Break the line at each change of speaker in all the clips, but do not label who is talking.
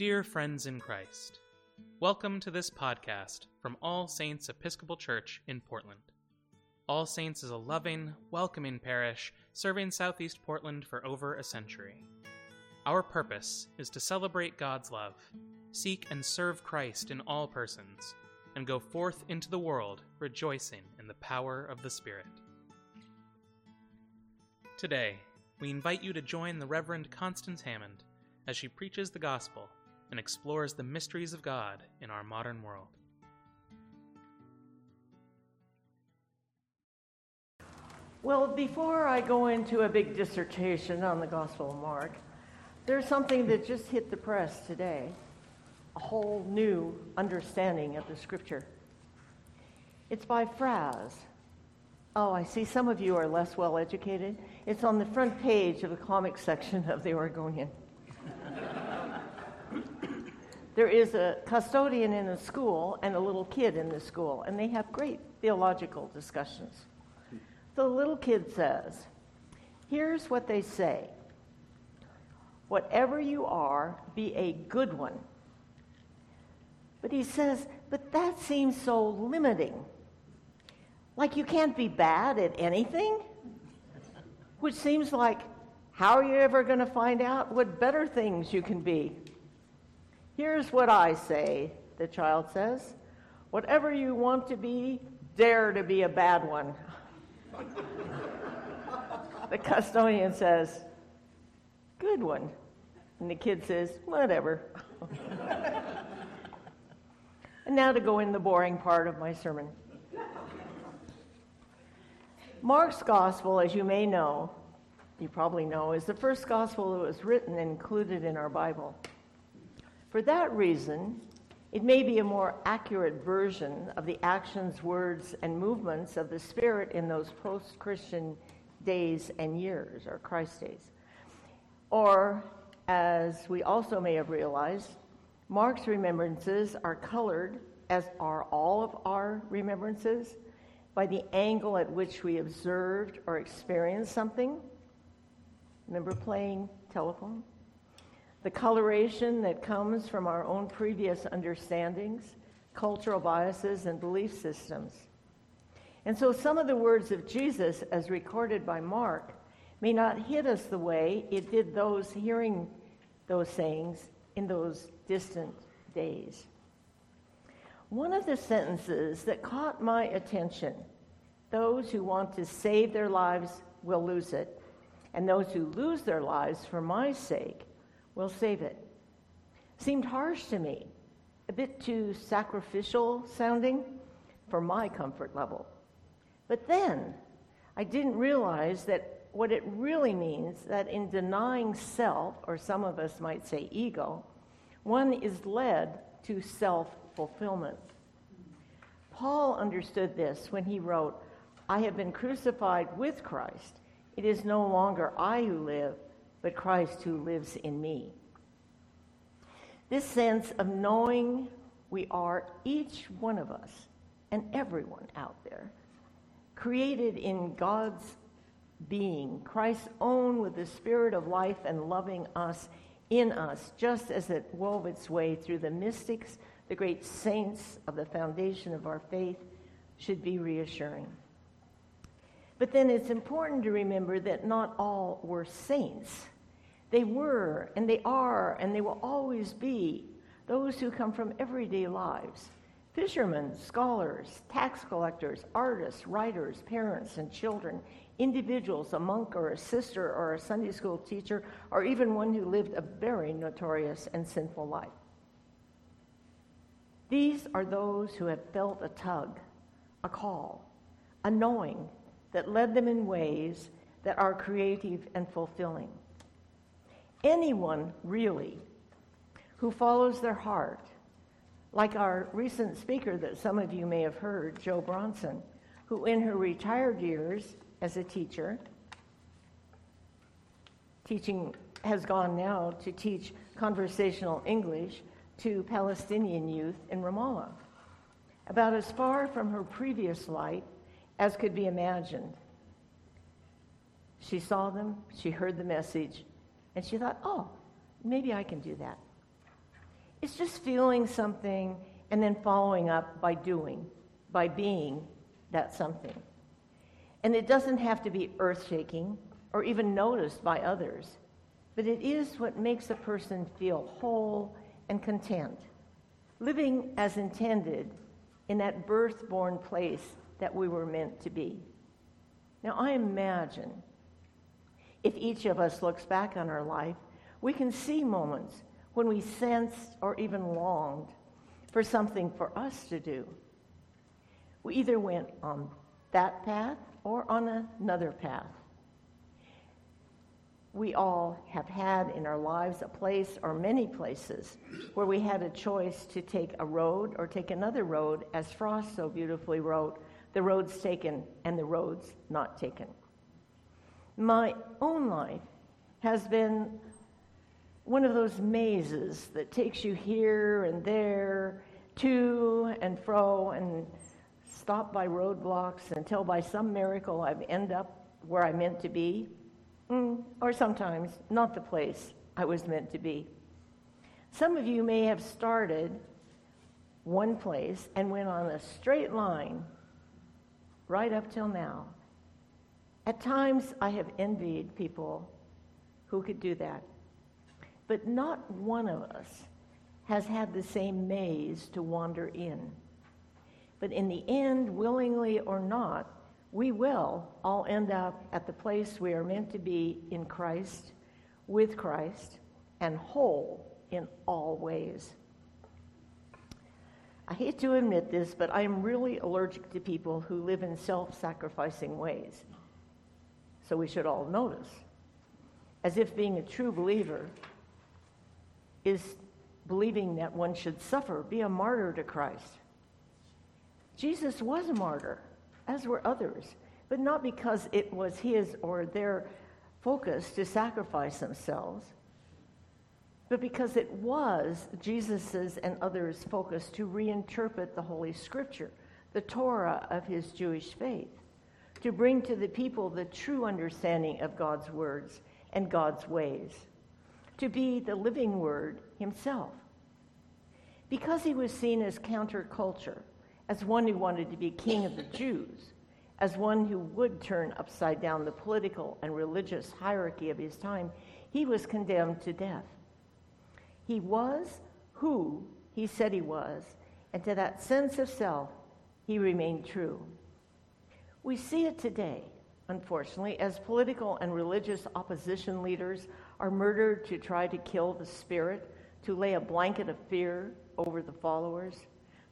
Dear friends in Christ, welcome to this podcast from All Saints Episcopal Church in Portland. All Saints is a loving, welcoming parish serving Southeast Portland for over a century. Our purpose is to celebrate God's love, seek and serve Christ in all persons, and go forth into the world rejoicing in the power of the Spirit. Today, we invite you to join the Reverend Constance Hammond as she preaches the gospel and explores the mysteries of God in our modern world.
Well, before I go into a big dissertation on the Gospel of Mark, there's something that just hit the press today a whole new understanding of the scripture. It's by Frazz. Oh, I see some of you are less well educated. It's on the front page of the comics section of the Oregonian. There is a custodian in a school and a little kid in the school, and they have great theological discussions. The little kid says, Here's what they say Whatever you are, be a good one. But he says, But that seems so limiting. Like you can't be bad at anything? Which seems like, how are you ever going to find out what better things you can be? Here's what I say, the child says. Whatever you want to be, dare to be a bad one. the custodian says, Good one. And the kid says, Whatever. and now to go in the boring part of my sermon. Mark's gospel, as you may know, you probably know, is the first gospel that was written and included in our Bible. For that reason, it may be a more accurate version of the actions, words, and movements of the Spirit in those post Christian days and years, or Christ days. Or, as we also may have realized, Mark's remembrances are colored, as are all of our remembrances, by the angle at which we observed or experienced something. Remember playing telephone? The coloration that comes from our own previous understandings, cultural biases, and belief systems. And so some of the words of Jesus, as recorded by Mark, may not hit us the way it did those hearing those sayings in those distant days. One of the sentences that caught my attention those who want to save their lives will lose it, and those who lose their lives for my sake will save it. Seemed harsh to me, a bit too sacrificial sounding for my comfort level. But then I didn't realize that what it really means that in denying self, or some of us might say ego, one is led to self fulfillment. Paul understood this when he wrote, I have been crucified with Christ. It is no longer I who live, but Christ who lives in me. This sense of knowing we are, each one of us, and everyone out there, created in God's being, Christ's own with the spirit of life and loving us in us, just as it wove its way through the mystics, the great saints of the foundation of our faith, should be reassuring. But then it's important to remember that not all were saints. They were, and they are, and they will always be those who come from everyday lives fishermen, scholars, tax collectors, artists, writers, parents, and children, individuals, a monk or a sister or a Sunday school teacher, or even one who lived a very notorious and sinful life. These are those who have felt a tug, a call, a knowing that led them in ways that are creative and fulfilling. Anyone, really, who follows their heart, like our recent speaker that some of you may have heard, Joe Bronson, who in her retired years as a teacher, teaching has gone now to teach conversational English to Palestinian youth in Ramallah. About as far from her previous life as could be imagined. She saw them, she heard the message, and she thought, oh, maybe I can do that. It's just feeling something and then following up by doing, by being that something. And it doesn't have to be earth shaking or even noticed by others, but it is what makes a person feel whole and content, living as intended in that birth born place that we were meant to be. Now, I imagine if each of us looks back on our life, we can see moments when we sensed or even longed for something for us to do. We either went on that path or on another path. We all have had in our lives a place or many places where we had a choice to take a road or take another road, as Frost so beautifully wrote the road's taken and the road's not taken. My own life has been one of those mazes that takes you here and there, to and fro, and stop by roadblocks until by some miracle I end up where I meant to be, mm, or sometimes not the place I was meant to be. Some of you may have started one place and went on a straight line right up till now. At times, I have envied people who could do that. But not one of us has had the same maze to wander in. But in the end, willingly or not, we will all end up at the place we are meant to be in Christ, with Christ, and whole in all ways. I hate to admit this, but I am really allergic to people who live in self sacrificing ways. So we should all notice. As if being a true believer is believing that one should suffer, be a martyr to Christ. Jesus was a martyr, as were others, but not because it was his or their focus to sacrifice themselves but because it was Jesus's and others' focus to reinterpret the Holy Scripture, the Torah of his Jewish faith, to bring to the people the true understanding of God's words and God's ways, to be the living word himself. Because he was seen as counterculture, as one who wanted to be king of the Jews, as one who would turn upside down the political and religious hierarchy of his time, he was condemned to death. He was who he said he was, and to that sense of self, he remained true. We see it today, unfortunately, as political and religious opposition leaders are murdered to try to kill the spirit, to lay a blanket of fear over the followers,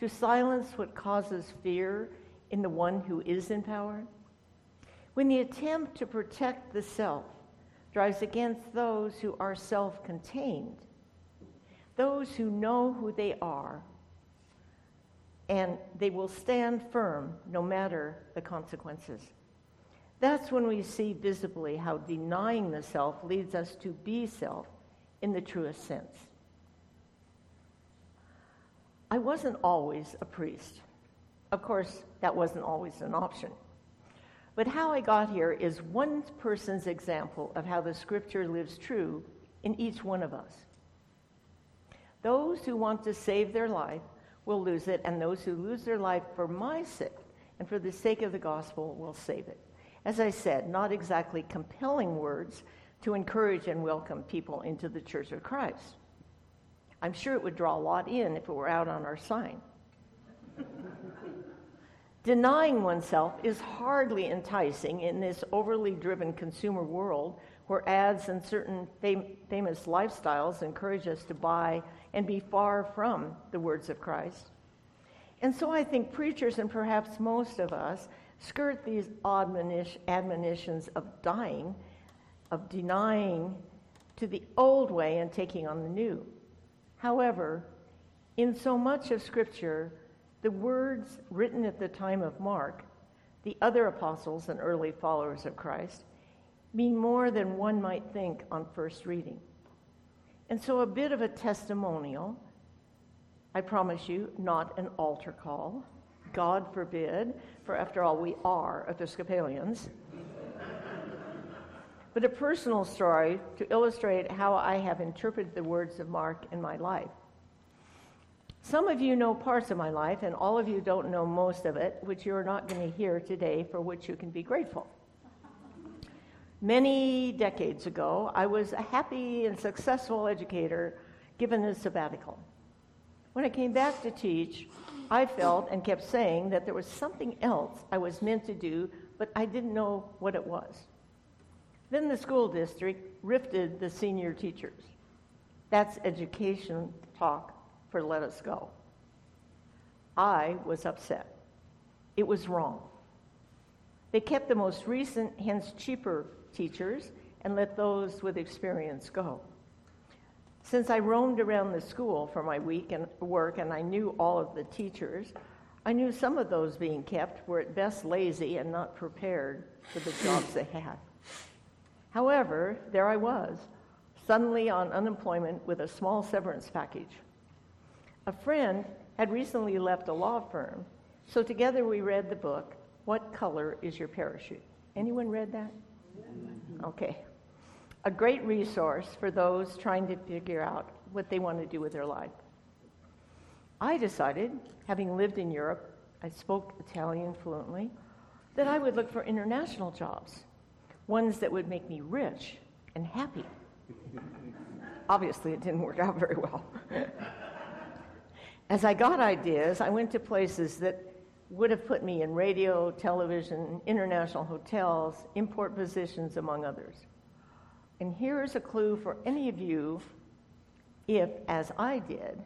to silence what causes fear in the one who is in power. When the attempt to protect the self drives against those who are self contained, those who know who they are, and they will stand firm no matter the consequences. That's when we see visibly how denying the self leads us to be self in the truest sense. I wasn't always a priest. Of course, that wasn't always an option. But how I got here is one person's example of how the scripture lives true in each one of us. Those who want to save their life will lose it, and those who lose their life for my sake and for the sake of the gospel will save it. As I said, not exactly compelling words to encourage and welcome people into the Church of Christ. I'm sure it would draw a lot in if it were out on our sign. Denying oneself is hardly enticing in this overly driven consumer world where ads and certain fam- famous lifestyles encourage us to buy and be far from the words of Christ. And so I think preachers, and perhaps most of us, skirt these admonitions of dying, of denying to the old way and taking on the new. However, in so much of Scripture, the words written at the time of Mark, the other apostles and early followers of Christ, mean more than one might think on first reading. And so, a bit of a testimonial. I promise you, not an altar call. God forbid, for after all, we are Episcopalians. but a personal story to illustrate how I have interpreted the words of Mark in my life. Some of you know parts of my life, and all of you don't know most of it, which you're not going to hear today, for which you can be grateful. Many decades ago, I was a happy and successful educator given a sabbatical. When I came back to teach, I felt and kept saying that there was something else I was meant to do, but I didn't know what it was. Then the school district rifted the senior teachers. That's education talk for let us go. I was upset. It was wrong. They kept the most recent, hence cheaper, teachers and let those with experience go. Since I roamed around the school for my week and work and I knew all of the teachers, I knew some of those being kept were at best lazy and not prepared for the jobs they had. However, there I was, suddenly on unemployment with a small severance package. A friend had recently left a law firm, so together we read the book, What Color is Your Parachute? Anyone read that? Okay. A great resource for those trying to figure out what they want to do with their life. I decided, having lived in Europe, I spoke Italian fluently, that I would look for international jobs, ones that would make me rich and happy. Obviously, it didn't work out very well. As I got ideas, I went to places that would have put me in radio, television, international hotels, import positions, among others. And here's a clue for any of you if, as I did,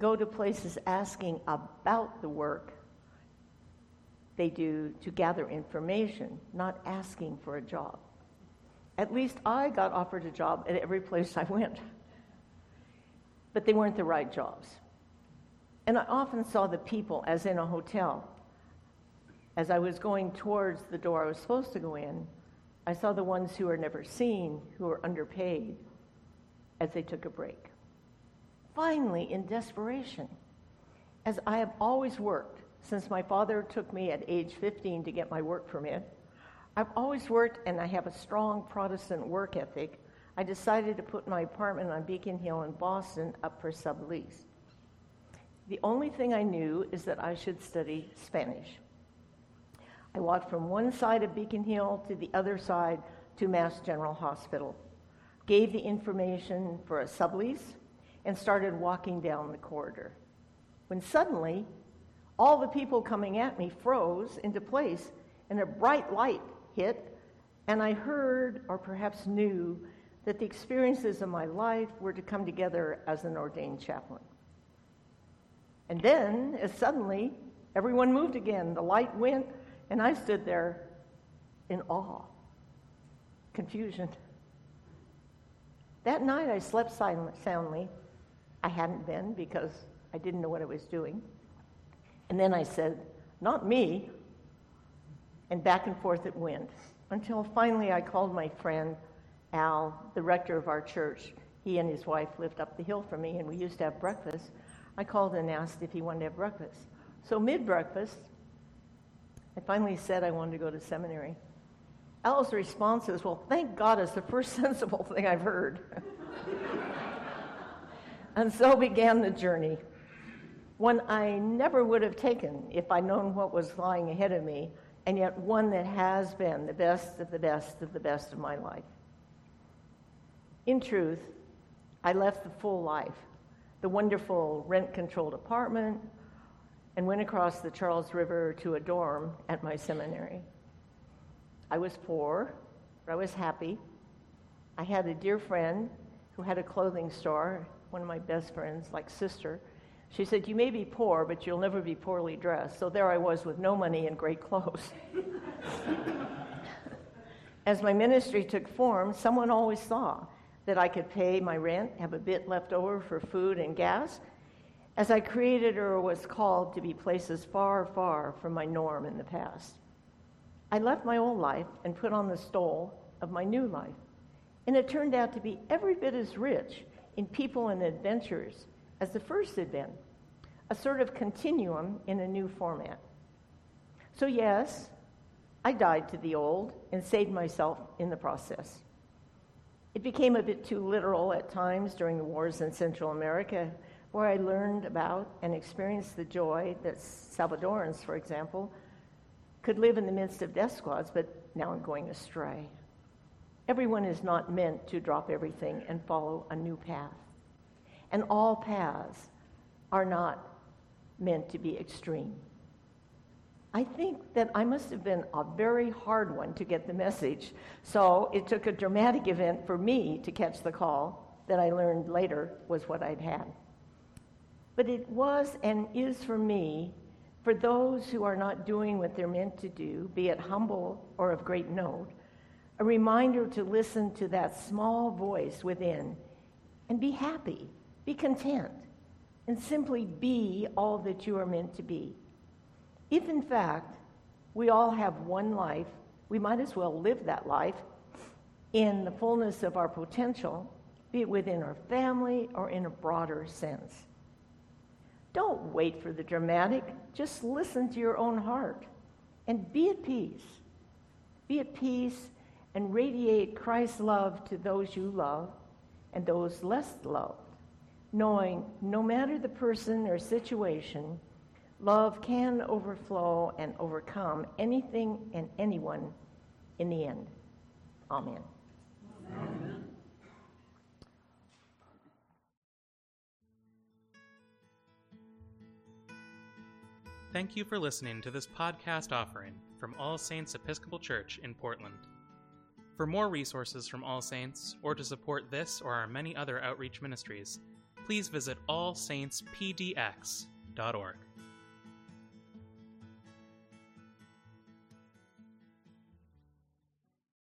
go to places asking about the work they do to gather information, not asking for a job. At least I got offered a job at every place I went. But they weren't the right jobs. And I often saw the people as in a hotel. As I was going towards the door I was supposed to go in, I saw the ones who are never seen, who are underpaid, as they took a break. Finally, in desperation, as I have always worked since my father took me at age 15 to get my work permit, I've always worked and I have a strong Protestant work ethic. I decided to put my apartment on Beacon Hill in Boston up for sublease. The only thing I knew is that I should study Spanish. I walked from one side of Beacon Hill to the other side to Mass General Hospital, gave the information for a sublease, and started walking down the corridor. When suddenly, all the people coming at me froze into place, and a bright light hit, and I heard, or perhaps knew, that the experiences of my life were to come together as an ordained chaplain. And then, as suddenly, everyone moved again. The light went, and I stood there in awe, confusion. That night, I slept silent, soundly. I hadn't been because I didn't know what I was doing. And then I said, Not me. And back and forth it went until finally I called my friend Al, the rector of our church. He and his wife lived up the hill from me, and we used to have breakfast. I called and asked if he wanted to have breakfast. So, mid breakfast, I finally said I wanted to go to seminary. Al's response is, Well, thank God it's the first sensible thing I've heard. and so began the journey. One I never would have taken if I'd known what was lying ahead of me, and yet one that has been the best of the best of the best of my life. In truth, I left the full life the wonderful rent controlled apartment, and went across the Charles River to a dorm at my seminary. I was poor, but I was happy. I had a dear friend who had a clothing store, one of my best friends, like sister. She said, You may be poor, but you'll never be poorly dressed. So there I was with no money and great clothes. As my ministry took form, someone always saw that I could pay my rent, have a bit left over for food and gas, as I created or was called to be places far, far from my norm in the past. I left my old life and put on the stole of my new life. And it turned out to be every bit as rich in people and adventures as the first had been, a sort of continuum in a new format. So, yes, I died to the old and saved myself in the process. It became a bit too literal at times during the wars in Central America where I learned about and experienced the joy that Salvadorans, for example, could live in the midst of death squads, but now I'm going astray. Everyone is not meant to drop everything and follow a new path. And all paths are not meant to be extreme. I think that I must have been a very hard one to get the message. So it took a dramatic event for me to catch the call that I learned later was what I'd had. But it was and is for me, for those who are not doing what they're meant to do, be it humble or of great note, a reminder to listen to that small voice within and be happy, be content, and simply be all that you are meant to be. If, in fact, we all have one life, we might as well live that life in the fullness of our potential, be it within our family or in a broader sense. Don't wait for the dramatic, just listen to your own heart and be at peace. Be at peace and radiate Christ's love to those you love and those less loved, knowing no matter the person or situation, Love can overflow and overcome anything and anyone in the end. Amen. Amen.
Thank you for listening to this podcast offering from All Saints Episcopal Church in Portland. For more resources from All Saints, or to support this or our many other outreach ministries, please visit allsaintspdx.org.